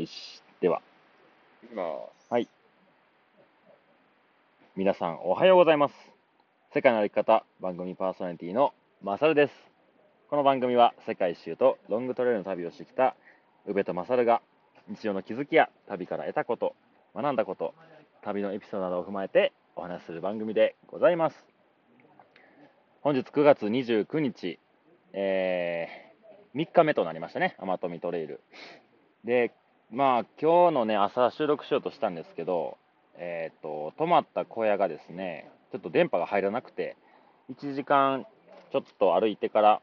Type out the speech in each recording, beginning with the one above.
よし。では、いきます。はい。皆さん、おはようございます。世界の歩き方番組パーソナリティのマサルです。この番組は世界一周とロングトレイルの旅をしてきた宇部とマサルが日常の気づきや旅から得たこと、学んだこと、旅のエピソードなどを踏まえてお話しする番組でございます。本日9月29日、えー、3日目となりましたね、アマトミトレイル。で、まあ今日のね、朝収録しようとしたんですけど、えっ、と、泊まった小屋がですね、ちょっと電波が入らなくて、1時間ちょっと歩いてから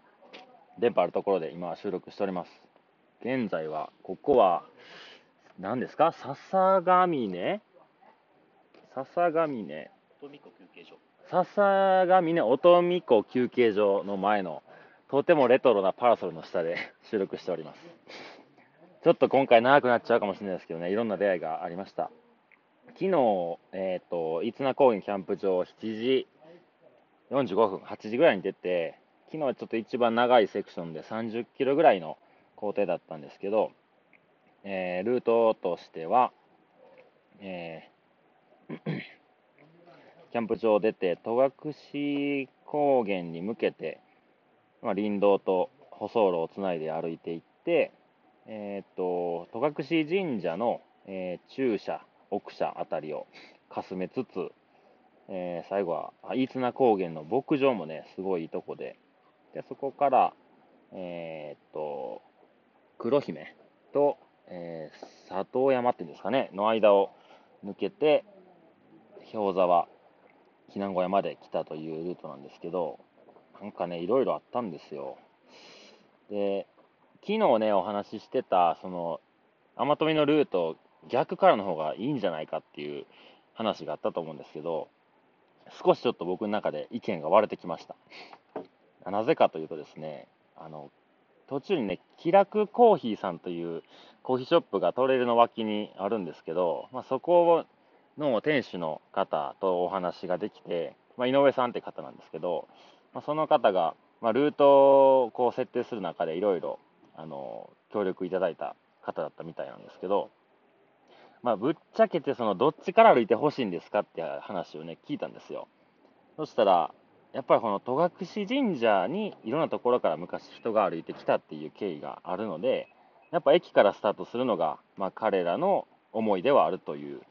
電波あるところで今収録しております。現在は、ここは、何ですか？笹ヶ峰？笹ヶ峰富子休憩所。笹ヶ峰音美湖休憩所の前のとてもレトロなパラソルの下で 収録しております。ちょっと今回長くなっちゃうかもしれないですけどね、いろんな出会いがありました。昨日、えっ、と、逸名高原キャンプ場7時45分、8時ぐらいに出て、昨日はちょっと一番長いセクションで30キロぐらいの工程だったんですけど、えールートとしては、えー キャンプ場を出て、戸隠高原に向けて、まあ、林道と舗装路をつないで歩いていって、えー、と戸隠神社の、えー中社、奥社あたりをかすめつつ、えー最後は飯綱高原の牧場もね、すごいいいとこで、でそこから、えー、と黒姫と、えー佐藤山っていうんですかね、の間を抜けて、氷沢、避難小屋まで来たというルートなんですけど、なんかね、いろいろあったんですよ。で、昨日ね、お話ししてた、その、天富のルート、逆からの方がいいんじゃないかっていう話があったと思うんですけど、少しちょっと僕の中で意見が割れてきました。なぜかというとですね、あの、途中にね、気楽コーヒーさんというコーヒーショップがトレイルの脇にあるんですけど、まあ、そこの店主の方とお話ができて、まあ、井上さんって方なんですけど、まあ、その方が、ま、ルートをこう設定する中でいろいろあの協力いただいた方だったみたいなんですけど、まあ、ぶっちゃけてそのどっちから歩いてほしいんですかって話をね聞いたんですよ。そしたらやっぱりこの戸隠神社にいろんなところから昔人が歩いてきたっていう経緯があるのでやっぱ駅からスタートするのが、まあ、彼らの思いではあるという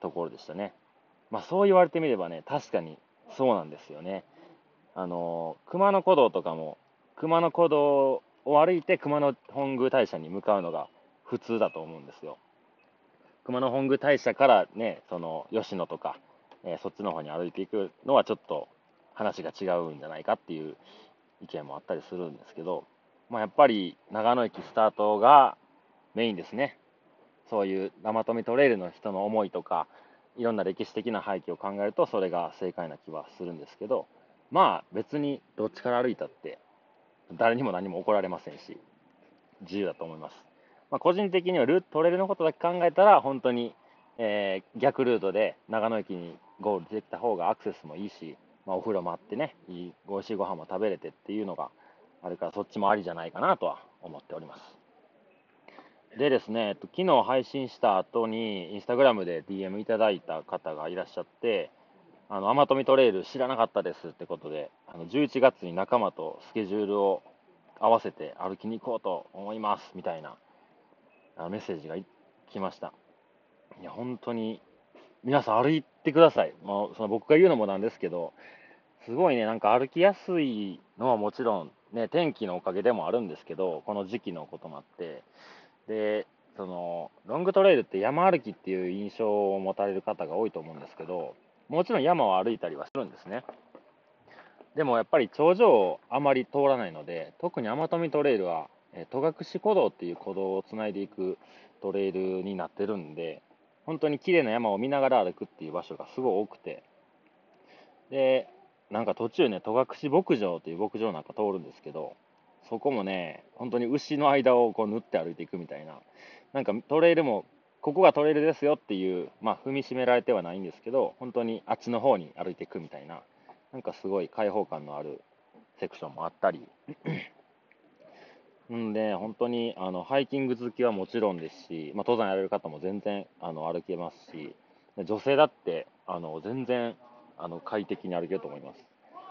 ところでしたね。まあそう言われてみればね確かにそうなんですよね。あの熊野古道とかも熊野古道を歩いて熊野本宮大社に向かうのが普通だと思うんですよ。熊野本宮大社からねその吉野とか、えーそっちの方に歩いていくのはちょっと話が違うんじゃないかっていう意見もあったりするんですけど、まあ、やっぱり長野駅スタートがメインですね。そういう生富トレイルの人の思いとかいろんな歴史的な背景を考えるとそれが正解な気はするんですけどまあ別にどっちから歩いたって誰にも何も怒られませんし自由だと思います、まあ、個人的にはルートトレイルのことだけ考えたら本当に、えー逆ルートで長野駅にゴールできた方がアクセスもいいし、まあ、お風呂もあってねいい美味しいご飯も食べれてっていうのがあるからそっちもありじゃないかなとは思っております。でですね、えっと昨日配信した後に、インスタグラムで DM いただいた方がいらっしゃって、あの、アマトミトレイル知らなかったですってことで、あの11月に仲間とスケジュールを合わせて歩きに行こうと思いますみたいなあのメッセージが来ました。いや、本当に、皆さん歩いてください。もうその僕が言うのもなんですけど、すごいね、なんか歩きやすいのはもちろん、ね、天気のおかげでもあるんですけど、この時期のこともあって、で、その、ロングトレイルって山歩きっていう印象を持たれる方が多いと思うんですけど、もちろん山を歩いたりはするんですね。でもやっぱり頂上をあまり通らないので、特に天富トレイルは、え戸隠古道っていう古道をつないでいくトレイルになってるんで、本当に綺麗な山を見ながら歩くっていう場所がすごい多くて、で、なんか途中ね、戸隠牧場という牧場なんか通るんですけど、そこもね、本当に牛の間をこう縫って歩いていくみたいな、なんかトレイルも、ここがトレイルですよっていう、まあ踏みしめられてはないんですけど、本当にあっちの方に歩いていくみたいな、なんかすごい開放感のあるセクションもあったり、んで、本当にあのハイキング好きはもちろんですし、まあ、登山やれる方も全然あの歩けますし、女性だってあの全然あの快適に歩けると思います。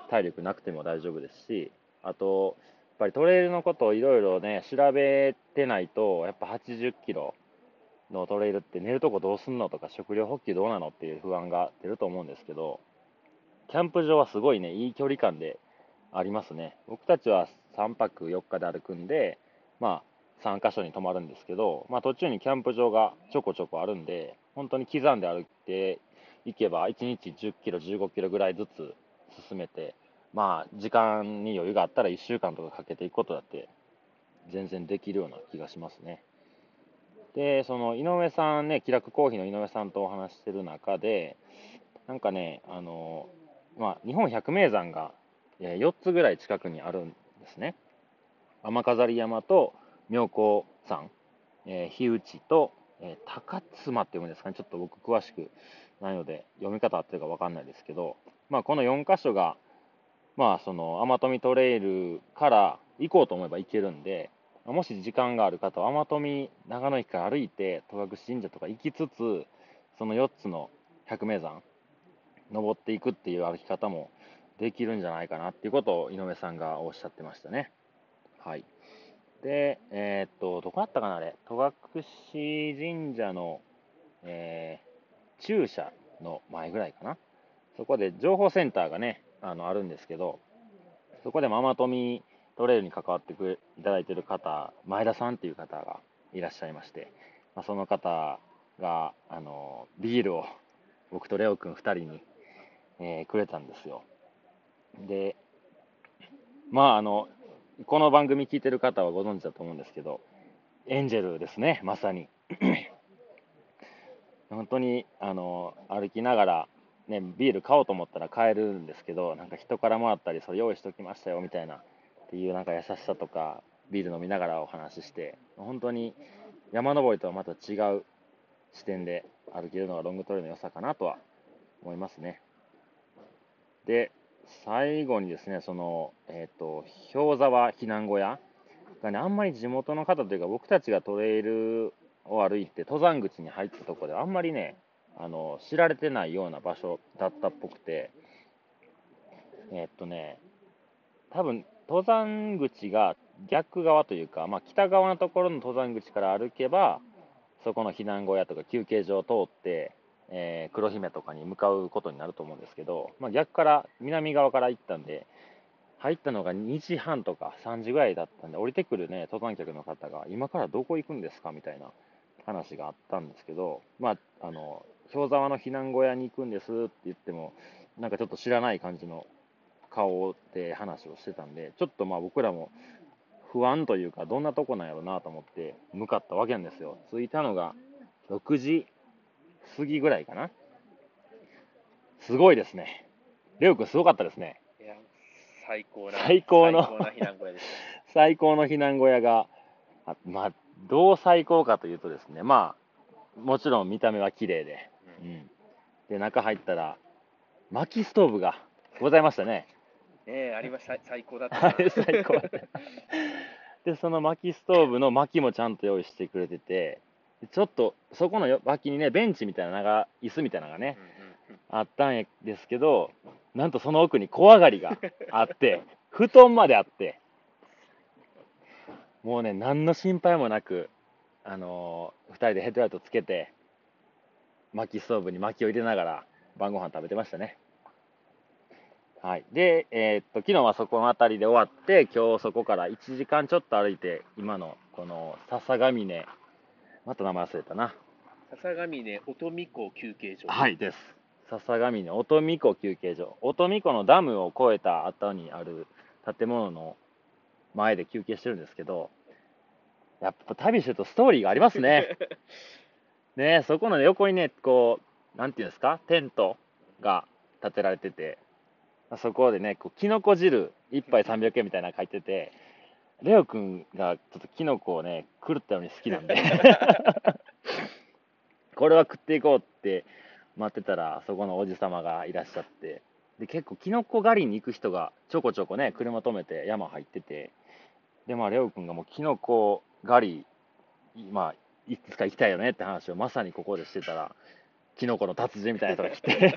体力なくても大丈夫ですし、あと、やっぱりトレイルのことをいろいろね、調べてないと、やっぱ80キロのトレイルって寝るとこどうすんのとか食料補給どうなのっていう不安が出ると思うんですけど、キャンプ場はすごいね、いい距離感でありますね。僕たちは3泊4日で歩くんで、まあ、3箇所に泊まるんですけど、まあ、途中にキャンプ場がちょこちょこあるんで、本当に刻んで歩いていけば、1日10キロ、15キロぐらいずつ進めて、まあ、時間に余裕があったら1週間とかかけていくことだって全然できるような気がしますね。で、その井上さんね、気楽コーヒーの井上さんとお話してる中で、なんかね、あの、まあ、日本百名山が4つぐらい近くにあるんですね。雨飾山と妙高山、えー、日内と、えー、高妻って読むんですかね、ちょっと僕詳しくないので、読み方合ってるか分かんないですけど、まあ、この4箇所が、まあ、その天富トレイルから行こうと思えば行けるんで、もし時間がある方は天富長野駅から歩いて戸隠神社とか行きつつ、その4つの百名山、登っていくっていう歩き方もできるんじゃないかなっていうことを井上さんがおっしゃってましたね。はい。で、えー、っと、どこだったかな、あれ？戸隠神社の、えー、駐車の前ぐらいかな？そこで情報センターがね、あのあるんですけど、そこでママ富トレイルに関わってくいただいてる方、前田さんっていう方がいらっしゃいまして、まあ、その方が、あの、ビールを僕とレオ君2人に、えー、くれたんですよ。で、まあ、あの、この番組聞いてる方はご存知だと思うんですけど、エンジェルですね、まさに。本当に、あの、歩きながら、ね、ビール買おうと思ったら買えるんですけど、なんか人からもらったり、それ用意しときましたよ、みたいな、っていうなんか優しさとか、ビール飲みながらお話しして、本当に山登りとはまた違う視点で歩けるのがロングトレイルの良さかなとは思いますね。で、最後にですね、その、えっ、ー、と、氷沢避難小屋がね、あんまり地元の方というか、僕たちがトレイルを歩いて登山口に入ったとこで、あんまりね、あの、知られてないような場所だったっぽくて、えっ、とね、多分、登山口が逆側というか、まあ、北側のところの登山口から歩けば、そこの避難小屋とか休憩所を通って、えー、黒姫とかに向かうことになると思うんですけど、まあ、逆から南側から行ったんで入ったのが2時半とか3時ぐらいだったんで降りてくるね登山客の方が今からどこ行くんですか？みたいな話があったんですけど、まあ、あの氷沢の避難小屋に行くんですって言ってもなんかちょっと知らない感じの顔で話をしてたんでちょっとまあ僕らも不安というかどんなとこなんやろうなと思って向かったわけなんですよ着いたのが6時過ぎぐらいかな。すごいですね。レオ君すごかったですね。いや、最高な。最高の。最高な避難小屋です。最高の避難小屋が、あまあ、どう最高かというとですね、まあ、もちろん見た目は綺麗で、うん、うん、で、中入ったら、薪ストーブがございましたね。ええありました。最高だった。最高。で、その薪ストーブの薪もちゃんと用意してくれてて、ちょっとそこの脇にねベンチみたいな長椅子みたいなのがね、あったんですけどなんとその奥に小上がりがあって 布団まであってもうね何の心配もなくあのー、2人でヘッドライトつけて薪ストーブに薪を入れながら晩ご飯食べてましたねはい、で、えー、っと昨日はそこの辺りで終わって今日そこから1時間ちょっと歩いて今のこの笹ヶ峰また名前忘れたな。笹ヶ峰音見湖休憩所。はいです。笹ヶ峰音見湖休憩所。音見湖のダムを越えた後にある建物の前で休憩してるんですけど、やっぱ旅してるとストーリーがありますね。ねそこの横にね、こう、なんていうんですか、テントが建てられてて、そこでね、こうキノコ汁1杯300円みたいなの書いてて、レオ君がちょっとキノコをね、狂ったように好きなんで。これは食っていこうって待ってたら、そこのおじ様がいらっしゃって、で結構キノコ狩りに行く人がちょこちょこね、車止めて山入ってて、で、まあ、レオ君がもうキノコ狩り、いまあ、いつか行きたいよねって話をまさにここでしてたら、キノコの達人みたいな人が来て。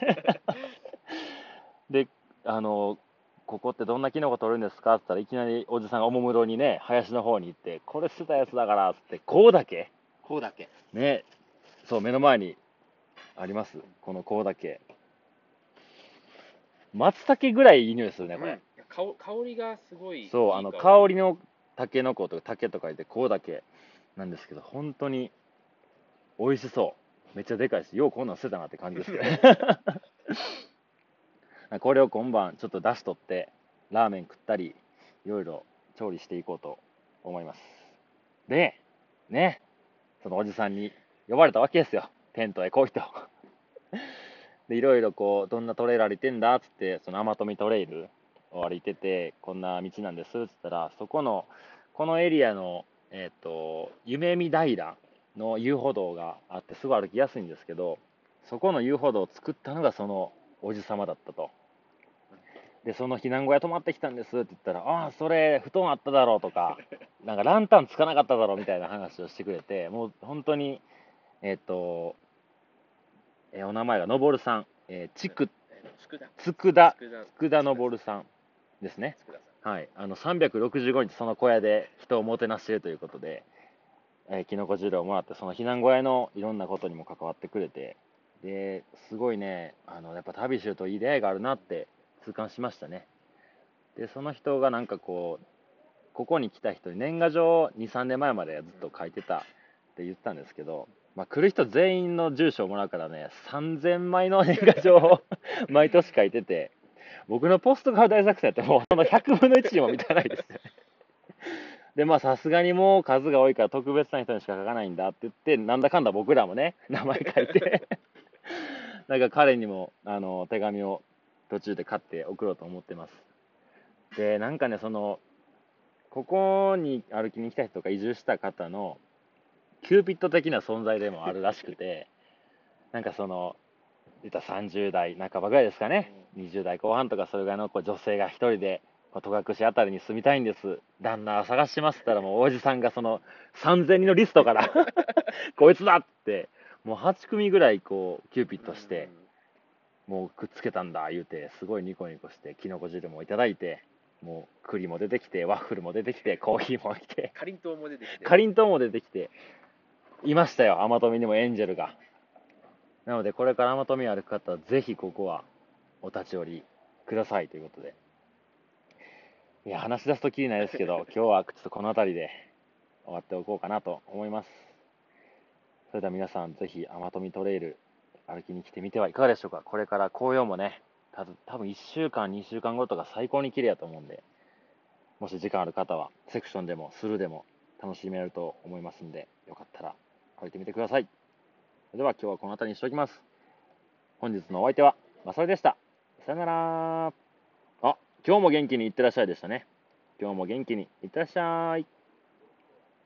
で、あの、ここってどんなキノコ取るんですか？って言ったらいきなりおじさんがおもむろにね、林の方に行って、これ捨てたやつだからっつって、こうだけこうだけ。ね、そう、目の前にあります。このこうだけ。松茸ぐらいいい匂いするね、これ。うん香香りがすごい。そう、あの、香りのタケノコとか竹と書いて、こうだけなんですけど、本当に美味しそう。めっちゃでかいし、ようこんなん捨てたなって感じですけどね。これを今晩、ちょっと出しとって、ラーメン食ったり、いろいろ調理していこうと思います。で、ね、そのおじさんに呼ばれたわけですよ。テントへ来いと。で、いろいろこう、どんなトレイル歩いてんだっつって、その天富トレイルを歩いてて、こんな道なんですっつったら、そこの、このエリアの、えっ、と、夢見平の遊歩道があって、すごい歩きやすいんですけど、そこの遊歩道を作ったのがそのおじさまだったと。で、その避難小屋泊まってきたんですって言ったら、ああ、それ、布団あっただろうとか、なんかランタンつかなかっただろうみたいな話をしてくれて、もう本当に、えっ、と、えーお名前がのぼるさん、えー、ちく、つくだ。つくだ、のぼるさんですね。はい、あの365日その小屋で人をもてなしているということで、えー、キノコ汁をもらってその避難小屋のいろんなことにも関わってくれてですごいねあのやっぱ旅してるといい出会いがあるなって痛感しましたねでその人がなんかこうここに来た人に年賀状を23年前までずっと書いてたって言ったんですけど、まあ、来る人全員の住所をもらうからね3000枚の年賀状を 毎年書いてて僕のポストカード大作戦ってもうその100分の1にも満たないですよね。で、まあさすがにもう数が多いから特別な人にしか書かないんだって言って、なんだかんだ僕らもね、名前書いて、なんか彼にもあの手紙を途中で買って送ろうと思ってます。で、なんかね、その、ここに歩きに来た人とか移住した方のキューピッド的な存在でもあるらしくて、なんかその、言った30代半ばぐらいですかね、20代後半とかそれぐらいのこう女性が一人で戸隠あたりに住みたいんです旦那を探してますって言ったらもうおじさんがその3000人のリストから こいつだってもう8組ぐらいこうキューピッドしてもうくっつけたんだ言うてすごいニコニコしてきのこ汁もいただいてもう栗も出てきてワッフルも出てきてコーヒーも来てかりんとうも出てきて。かりんとうも出てきていましたよあまとみにもエンジェルが。なのでこれからあまとみ歩く方はぜひここはお立ち寄りくださいということで。いや話し出すときりないですけど 今日はちょっとこの辺りで終わっておこうかなと思いますそれでは皆さんぜひ天富トレイル歩きに来てみてはいかがでしょうか。これから紅葉もねた多分1週間2週間後とか最高に綺麗だと思うんでもし時間ある方はセクションでもスルーでも楽しめると思いますんでよかったら歩いてみてください。それでは今日はこの辺りにしておきます。本日のお相手はまさるでした。さよなら。あ今日も元気にいってらっしゃいでしたね。今日も元気にいってらっしゃい。